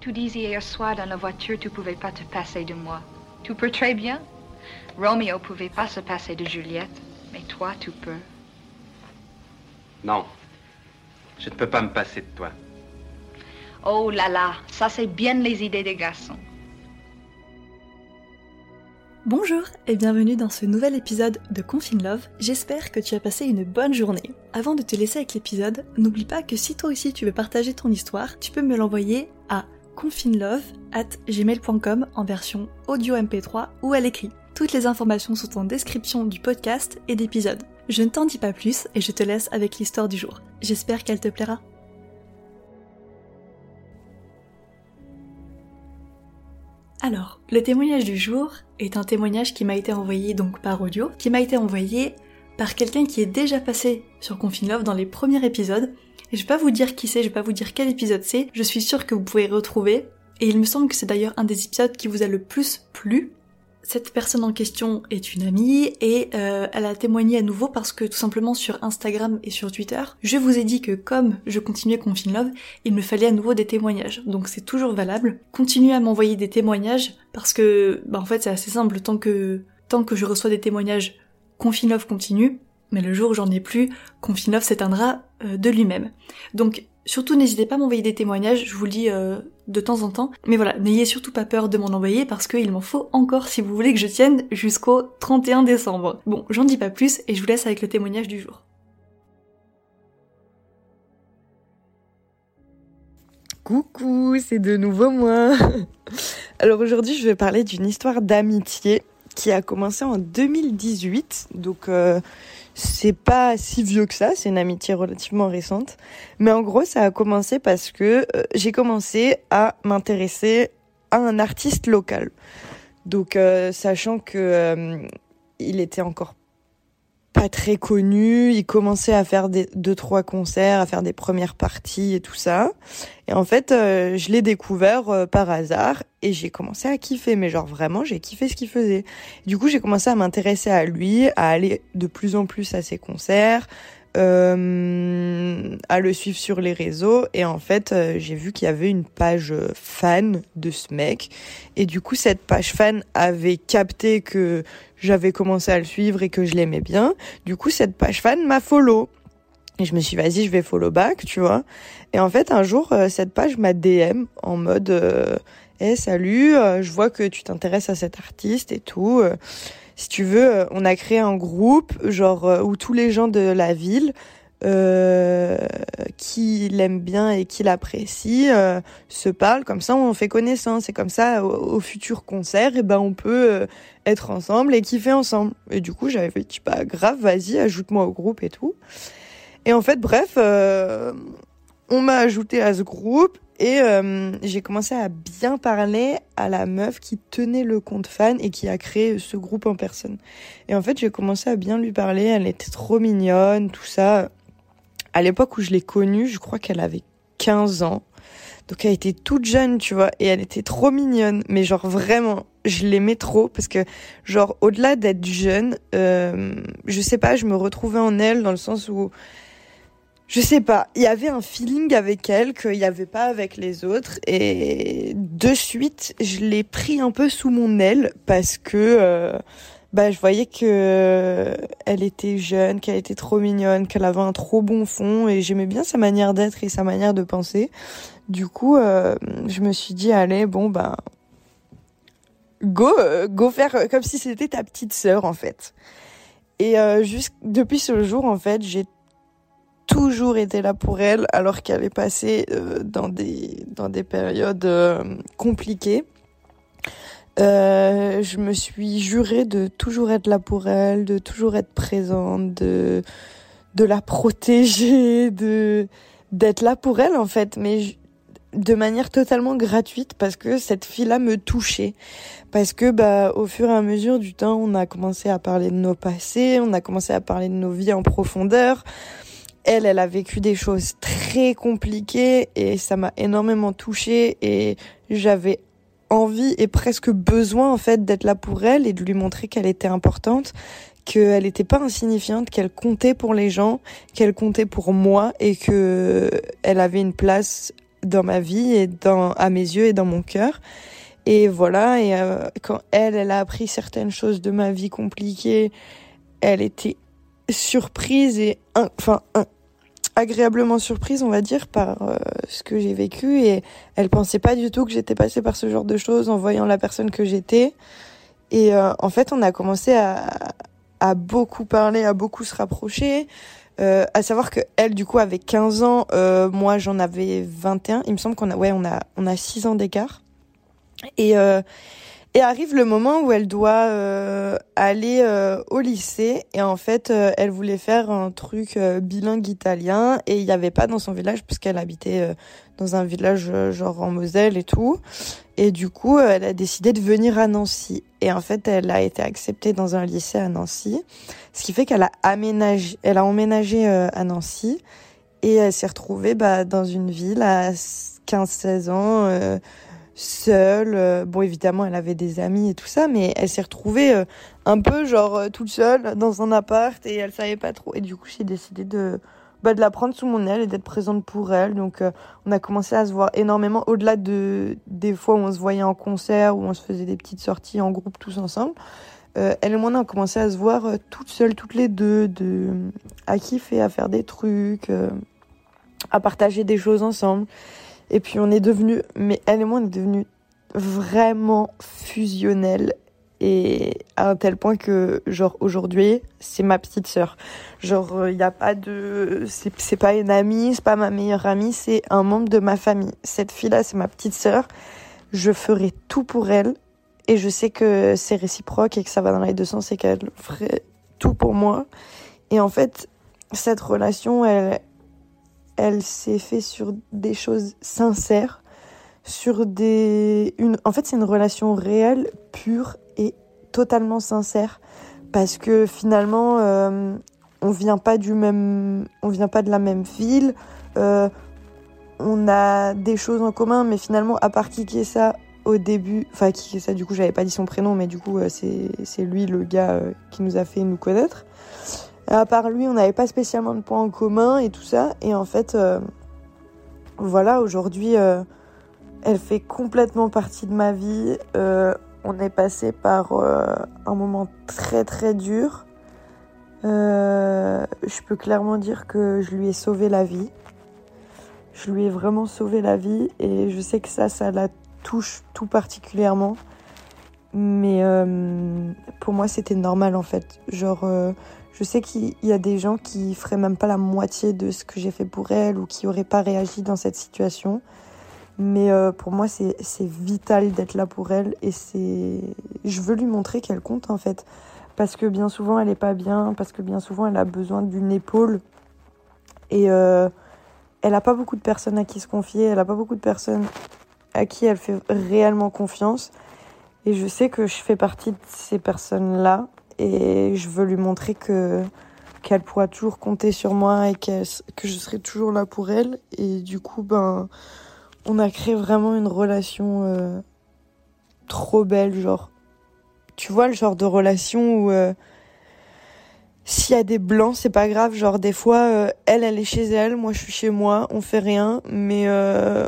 tu disais hier soir dans la voiture tu pouvais pas te passer de moi. Tu peux très bien. Romeo pouvait pas se passer de Juliette, mais toi tu peux. Non. Je ne peux pas me passer de toi. Oh là là, ça c'est bien les idées des garçons. Bonjour et bienvenue dans ce nouvel épisode de Confine Love. J'espère que tu as passé une bonne journée. Avant de te laisser avec l'épisode, n'oublie pas que si toi aussi tu veux partager ton histoire, tu peux me l'envoyer à confinelove at gmail.com en version audio MP3 ou à l'écrit. Toutes les informations sont en description du podcast et d'épisode. Je ne t'en dis pas plus et je te laisse avec l'histoire du jour. J'espère qu'elle te plaira. Alors, le témoignage du jour est un témoignage qui m'a été envoyé donc par audio, qui m'a été envoyé par quelqu'un qui est déjà passé sur Confine Love dans les premiers épisodes. Et je vais pas vous dire qui c'est, je vais pas vous dire quel épisode c'est, je suis sûre que vous pouvez retrouver. Et il me semble que c'est d'ailleurs un des épisodes qui vous a le plus plu, cette personne en question est une amie et euh, elle a témoigné à nouveau parce que tout simplement sur Instagram et sur Twitter, je vous ai dit que comme je continuais Confine Love, il me fallait à nouveau des témoignages. Donc c'est toujours valable. Continuez à m'envoyer des témoignages parce que bah en fait c'est assez simple tant que tant que je reçois des témoignages, Confine Love continue. Mais le jour où j'en ai plus, Confine Love s'éteindra euh, de lui-même. Donc Surtout n'hésitez pas à m'envoyer des témoignages, je vous le dis euh, de temps en temps. Mais voilà, n'ayez surtout pas peur de m'en envoyer parce qu'il m'en faut encore si vous voulez que je tienne jusqu'au 31 décembre. Bon, j'en dis pas plus et je vous laisse avec le témoignage du jour. Coucou, c'est de nouveau moi. Alors aujourd'hui, je vais parler d'une histoire d'amitié qui a commencé en 2018. Donc euh, c'est pas si vieux que ça, c'est une amitié relativement récente. Mais en gros, ça a commencé parce que euh, j'ai commencé à m'intéresser à un artiste local. Donc, euh, sachant que euh, il était encore pas très connu. Il commençait à faire des deux trois concerts, à faire des premières parties et tout ça. Et en fait, euh, je l'ai découvert euh, par hasard et j'ai commencé à kiffer. Mais genre vraiment, j'ai kiffé ce qu'il faisait. Du coup, j'ai commencé à m'intéresser à lui, à aller de plus en plus à ses concerts, euh, à le suivre sur les réseaux et en fait euh, j'ai vu qu'il y avait une page fan de ce mec et du coup cette page fan avait capté que j'avais commencé à le suivre et que je l'aimais bien du coup cette page fan m'a follow et je me suis vas-y, je vais follow back, tu vois. Et en fait, un jour, euh, cette page m'a DM en mode, euh, hey, salut, je vois que tu t'intéresses à cet artiste et tout. Si tu veux, euh, on a créé un groupe, genre, euh, où tous les gens de la ville, euh, qui l'aiment bien et qui l'apprécient, euh, se parlent. Comme ça, on fait connaissance. Et comme ça, au, futur concert, et ben, on peut être ensemble et kiffer ensemble. Et du coup, j'avais fait, bah, grave, vas-y, ajoute-moi au groupe et tout. Et en fait, bref, on m'a ajouté à ce groupe et euh, j'ai commencé à bien parler à la meuf qui tenait le compte fan et qui a créé ce groupe en personne. Et en fait, j'ai commencé à bien lui parler. Elle était trop mignonne, tout ça. À l'époque où je l'ai connue, je crois qu'elle avait 15 ans. Donc elle était toute jeune, tu vois, et elle était trop mignonne. Mais genre vraiment, je l'aimais trop parce que genre au-delà d'être jeune, euh, je sais pas, je me retrouvais en elle dans le sens où je sais pas, il y avait un feeling avec elle qu'il n'y avait pas avec les autres et de suite, je l'ai pris un peu sous mon aile parce que euh, bah je voyais que elle était jeune, qu'elle était trop mignonne, qu'elle avait un trop bon fond et j'aimais bien sa manière d'être et sa manière de penser. Du coup, euh, je me suis dit allez, bon bah go euh, go faire comme si c'était ta petite sœur en fait. Et euh, depuis ce jour en fait, j'ai toujours été là pour elle alors qu'elle est passée euh, dans des dans des périodes euh, compliquées. Euh, je me suis juré de toujours être là pour elle, de toujours être présente, de de la protéger, de d'être là pour elle en fait, mais de manière totalement gratuite parce que cette fille-là me touchait. Parce que bah au fur et à mesure du temps, on a commencé à parler de nos passés, on a commencé à parler de nos vies en profondeur elle, elle a vécu des choses très compliquées et ça m'a énormément touchée et j'avais envie et presque besoin en fait d'être là pour elle et de lui montrer qu'elle était importante, qu'elle n'était pas insignifiante, qu'elle comptait pour les gens, qu'elle comptait pour moi et que elle avait une place dans ma vie et dans à mes yeux et dans mon cœur. Et voilà, et euh, quand elle, elle a appris certaines choses de ma vie compliquée, elle était surprise et enfin agréablement surprise, on va dire, par euh, ce que j'ai vécu et elle pensait pas du tout que j'étais passée par ce genre de choses en voyant la personne que j'étais. Et euh, en fait, on a commencé à, beaucoup parler, à beaucoup se rapprocher. Euh, à savoir que elle, du coup, avait 15 ans, moi j'en avais 21. Il me semble qu'on a, ouais, on a, on a 6 ans d'écart. Et, et arrive le moment où elle doit euh, aller euh, au lycée. Et en fait euh, elle voulait faire un truc bilingue italien. Et il n'y avait pas dans son village puisqu'elle habitait dans un village genre en Moselle et tout. Et du coup elle a décidé de venir à Nancy. Et en fait elle a été acceptée dans un lycée à Nancy. Ce qui fait qu'elle a aménagé elle a emménagé à Nancy. Et elle s'est retrouvée bah, dans une ville à 15-16 ans seule. Euh, bon, évidemment, elle avait des amis et tout ça, mais elle s'est retrouvée euh, un peu genre euh, toute seule dans un appart et elle savait pas trop. Et du coup, j'ai décidé de bah, de la prendre sous mon aile et d'être présente pour elle. Donc, on a commencé à se voir énormément au-delà de des fois où on se voyait en concert, où on se faisait des petites sorties en groupe tous ensemble. elle et moi, on a commencé à se voir toutes seules, toutes les deux, de à kiffer, à faire des trucs, à partager des choses ensemble. Et puis on est devenu, mais elle et moi, on est devenus vraiment fusionnels et à un tel point que genre aujourd'hui c'est ma petite sœur. Genre il euh, n'y a pas de c'est pas une amie c'est pas ma meilleure amie c'est un membre de ma famille. Cette fille là c'est ma petite sœur. Je ferai tout pour elle et je sais que c'est réciproque et que ça va dans les deux sens et qu'elle ferait tout pour moi. Et en fait cette relation elle elle s'est fait sur des choses sincères, sur des une en fait c'est une relation réelle, pure et totalement sincère. Parce que finalement euh, on vient pas même vient pas de la même ville euh, on a des choses en commun mais finalement à part est ça au début enfin qui ça du coup j'avais pas dit son prénom mais du coup euh, c'est lui le gars qui nous a fait nous connaître à part lui, on n'avait pas spécialement de points en commun et tout ça. Et en fait, euh, voilà, aujourd'hui, euh, elle fait complètement partie de ma vie. Euh, on est passé par un moment très très dur. je peux clairement dire que je lui ai sauvé la vie. Je lui ai vraiment sauvé la vie et je sais que ça, ça la touche tout particulièrement. Mais pour moi, c'était normal en fait. Genre, je sais qu'il y a des gens qui feraient même pas la moitié de ce que j'ai fait pour elle ou qui auraient pas réagi dans cette situation. Mais euh, pour moi, c'est vital d'être là pour elle et c'est, je veux lui montrer qu'elle compte en fait. Parce que bien souvent, elle est pas bien, parce que bien souvent, elle a besoin d'une épaule. Et euh, elle a pas beaucoup de personnes à qui se confier, elle a pas beaucoup de personnes à qui elle fait réellement confiance. Et je sais que je fais partie de ces personnes-là et je veux lui montrer que qu'elle pourra toujours compter sur moi et que je serai toujours là pour elle. Et du coup ben on a créé vraiment une relation euh, trop belle genre. Tu vois le genre de relation où euh, s'il y a des blancs c'est pas grave. Genre des fois euh, elle elle est chez elle moi je suis chez moi on fait rien. Mais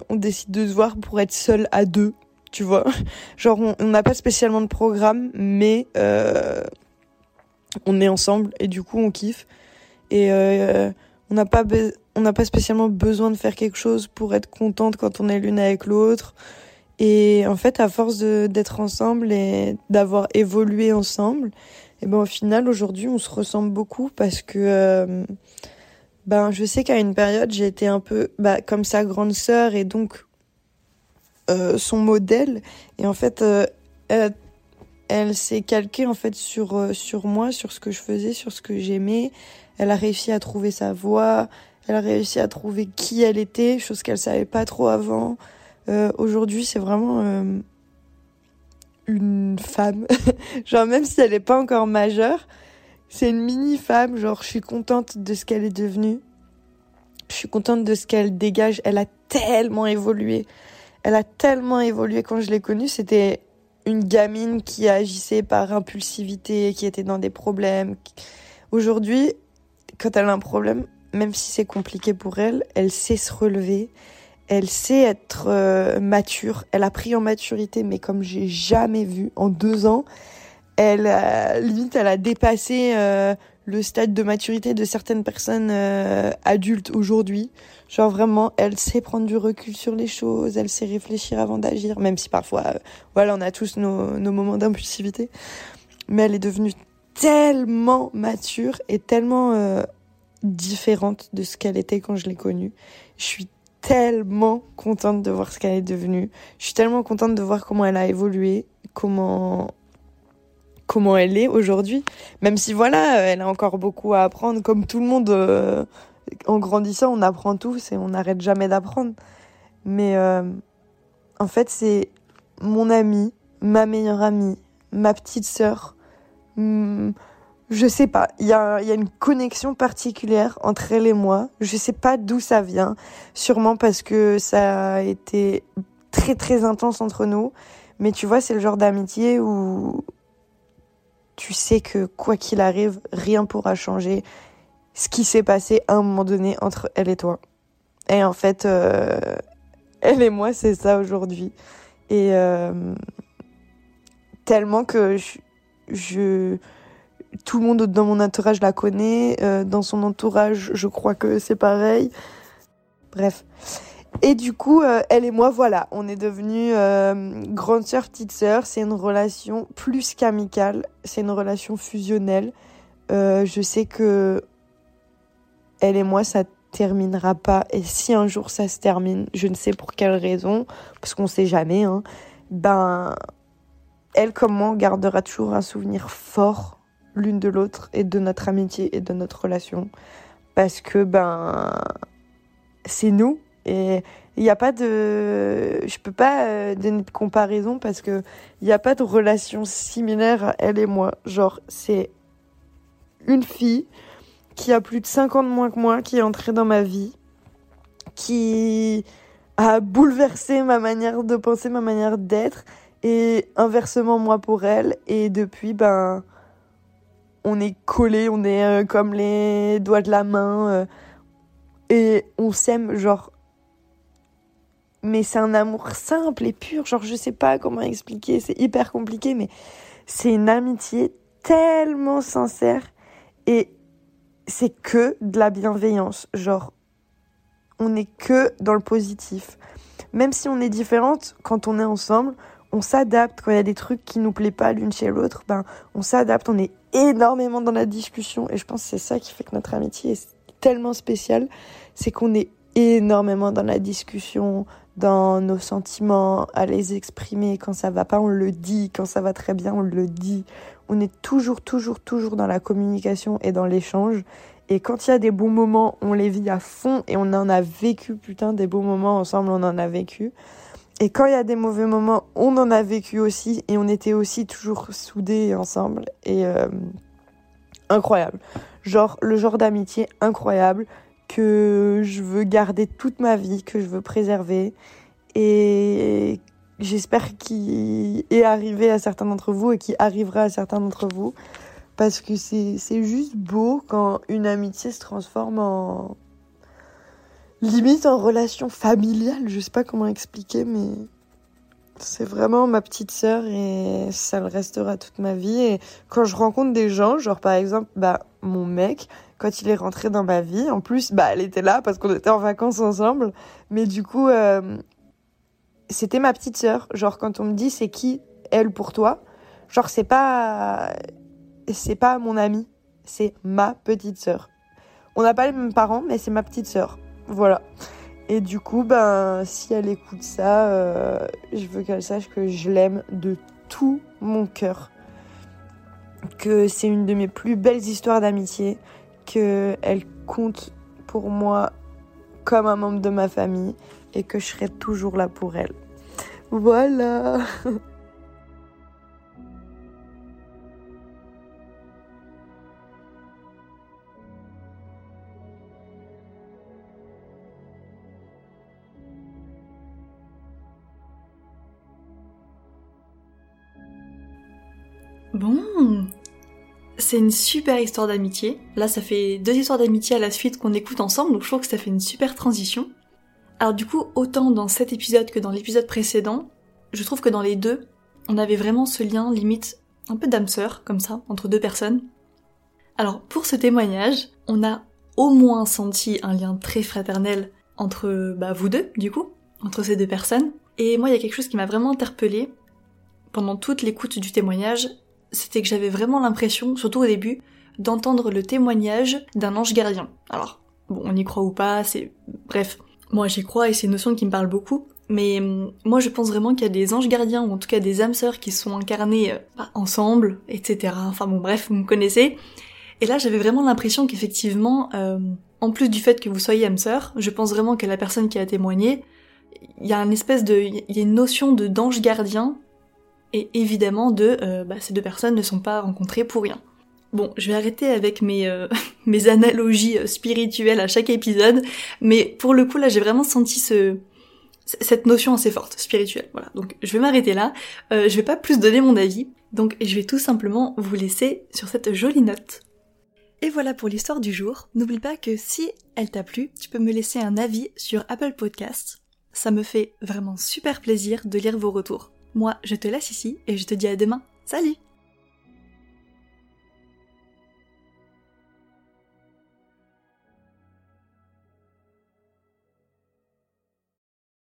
on décide de se voir pour être seul à deux tu vois. Genre on n'a pas spécialement de programme mais on est ensemble et du coup on kiffe. Et euh, on n'a pas on n'a pas spécialement besoin de faire quelque chose pour être contente quand on est l'une avec l'autre. Et en fait à force d'être ensemble et d'avoir évolué ensemble et ben au final aujourd'hui on se ressemble beaucoup parce que euh, ben je sais qu'à une période j'ai été un peu bah, comme sa grande sœur et donc euh, son modèle. Et en fait elle s'est calquée en fait sur euh, sur moi, sur ce que je faisais, sur ce que j'aimais. Elle a réussi à trouver sa voix, elle a réussi à trouver qui elle était, chose qu'elle savait pas trop avant. Euh, Aujourd'hui, c'est vraiment euh, une femme. genre même si elle n'est pas encore majeure, c'est une mini femme. Genre, je suis contente de ce qu'elle est devenue. Je suis contente de ce qu'elle dégage. Elle a tellement évolué. Elle a tellement évolué quand je l'ai connue. C'était une gamine qui agissait par impulsivité, qui était dans des problèmes. Aujourd'hui, quand elle a un problème, même si c'est compliqué pour elle, elle sait se relever. Elle sait être euh, mature. Elle a pris en maturité, mais comme j'ai jamais vu en deux ans. Elle, limite, a dépassé euh, le stade de maturité de certaines personnes euh, adultes aujourd'hui. Genre vraiment, elle sait prendre du recul sur les choses, elle sait réfléchir avant d'agir, même si parfois, voilà, on a tous nos, nos moments d'impulsivité. Mais elle est devenue tellement mature et tellement différente de ce qu'elle était quand je l'ai connue. Je suis tellement contente de voir ce qu'elle est devenue. Je suis tellement contente de voir comment elle a évolué, comment comment elle est aujourd'hui. Même si voilà, elle a encore beaucoup à apprendre, comme tout le monde. Euh, en grandissant, on apprend tous et on n'arrête jamais d'apprendre. Mais euh, en fait, c'est mon amie, ma meilleure amie, ma petite sœur, hmm, je sais pas, il y a, y a une connexion particulière entre elle et moi. Je sais pas d'où ça vient. Sûrement parce que ça a été très très intense entre nous. Mais tu vois, c'est le genre d'amitié où tu sais que quoi qu'il arrive, rien pourra changer ce qui s'est passé à un moment donné entre elle et toi. Et en fait, euh, elle et moi, c'est ça aujourd'hui. Et euh, tellement que je, je tout le monde dans mon entourage la connaît. Euh, dans son entourage, je crois que c'est pareil. Bref. Et du coup, euh, elle et moi, voilà, on est devenus euh, grande sœur, petite sœur. C'est une relation plus qu'amicale. C'est une relation fusionnelle. je sais que elle et moi, ça terminera pas. Et si un jour ça se termine, je ne sais pour quelle raison, parce qu'on sait jamais, hein, ben, elle comme moi, gardera toujours un souvenir fort l'une de l'autre et de notre amitié et de notre relation. Parce que, ben, c'est nous. Et il n'y a pas de. Je peux pas euh, donner de comparaison parce que il n'y a pas de relation similaire elle et moi. Genre, c'est une fille qui a plus de 5 ans de moins que moi, qui est entrée dans ma vie, qui a bouleversé ma manière de penser, ma manière d'être, et inversement moi pour elle. Et depuis, ben, on est collés, on est euh, comme les doigts de la main euh, et on s'aime genre mais c'est un amour simple et pur, genre je sais pas comment expliquer, c'est hyper compliqué mais c'est une amitié tellement sincère et c'est que de la bienveillance, genre on est que dans le positif. Même si on est différente, quand on est ensemble, on s'adapte. Quand il y a des trucs qui nous plaisent pas l'une chez l'autre, ben on s'adapte, on est énormément dans la discussion. Et je pense que c'est ça qui fait que notre amitié est tellement spéciale, c'est qu'on est énormément dans la discussion, dans nos sentiments, à les exprimer. Quand ça va pas, on le dit. Quand ça va très bien, on le dit. On est toujours, toujours, toujours dans la communication et dans l'échange. Et quand il y a des bons moments, on les vit à fond et on en a vécu, putain, des bons moments ensemble, on en a vécu. Et quand il y a des mauvais moments, on en a vécu aussi et on était aussi toujours soudés ensemble et euh, incroyable. Genre le genre d'amitié incroyable que je veux garder toute ma vie, que je veux préserver. Et j'espère qu'il est arrivé à certains d'entre vous et qu'il arrivera à certains d'entre vous. Parce que c'est juste beau quand une amitié se transforme en limite en relation familiale, je sais pas comment expliquer, mais c'est vraiment ma petite sœur et ça le restera toute ma vie. Et quand je rencontre des gens, genre par exemple, bah, mon mec, quand il est rentré dans ma vie, en plus, bah, elle était là parce qu'on était en vacances ensemble, mais du coup, euh, c'était ma petite sœur. Genre quand on me dit c'est qui elle pour toi, genre c'est pas, c'est pas mon ami, c'est ma petite sœur. On n'a pas les mêmes parents, mais c'est ma petite sœur. Voilà. Et du coup, ben, si elle écoute ça, euh, je veux qu'elle sache que je l'aime de tout mon cœur. Que c'est une de mes plus belles histoires d'amitié. Qu'elle compte pour moi comme un membre de ma famille. Et que je serai toujours là pour elle. Voilà. c'est une super histoire d'amitié. Là, ça fait deux histoires d'amitié à la suite qu'on écoute ensemble, donc je trouve que ça fait une super transition. Alors du coup, autant dans cet épisode que dans l'épisode précédent, je trouve que dans les deux, on avait vraiment ce lien limite un peu d'âme sœur, comme ça, entre deux personnes. Alors pour ce témoignage, on a au moins senti un lien très fraternel entre bah, vous deux, du coup, entre ces deux personnes. Et moi, il y a quelque chose qui m'a vraiment interpellée pendant toute l'écoute du témoignage, c'était que j'avais vraiment l'impression, surtout au début, d'entendre le témoignage d'un ange gardien. Alors, bon, on y croit ou pas, c'est... Bref, moi j'y crois et c'est une notion qui me parle beaucoup, mais hum, moi je pense vraiment qu'il y a des anges gardiens, ou en tout cas des âmes sœurs qui sont incarnées euh, bah, ensemble, etc. Enfin bon bref, vous me connaissez. Et là j'avais vraiment l'impression qu'effectivement, euh, en plus du fait que vous soyez âme sœur, je pense vraiment que la personne qui a témoigné, il y a une espèce de... il y a une notion de d'ange gardien, et évidemment de euh, bah, ces deux personnes ne sont pas rencontrées pour rien. Bon, je vais arrêter avec mes, euh, mes analogies euh, spirituelles à chaque épisode, mais pour le coup là j'ai vraiment senti ce, cette notion assez forte, spirituelle. Voilà, donc je vais m'arrêter là, euh, je vais pas plus donner mon avis, donc je vais tout simplement vous laisser sur cette jolie note. Et voilà pour l'histoire du jour. N'oublie pas que si elle t'a plu, tu peux me laisser un avis sur Apple Podcasts. Ça me fait vraiment super plaisir de lire vos retours. Moi, je te laisse ici et je te dis à demain. Salut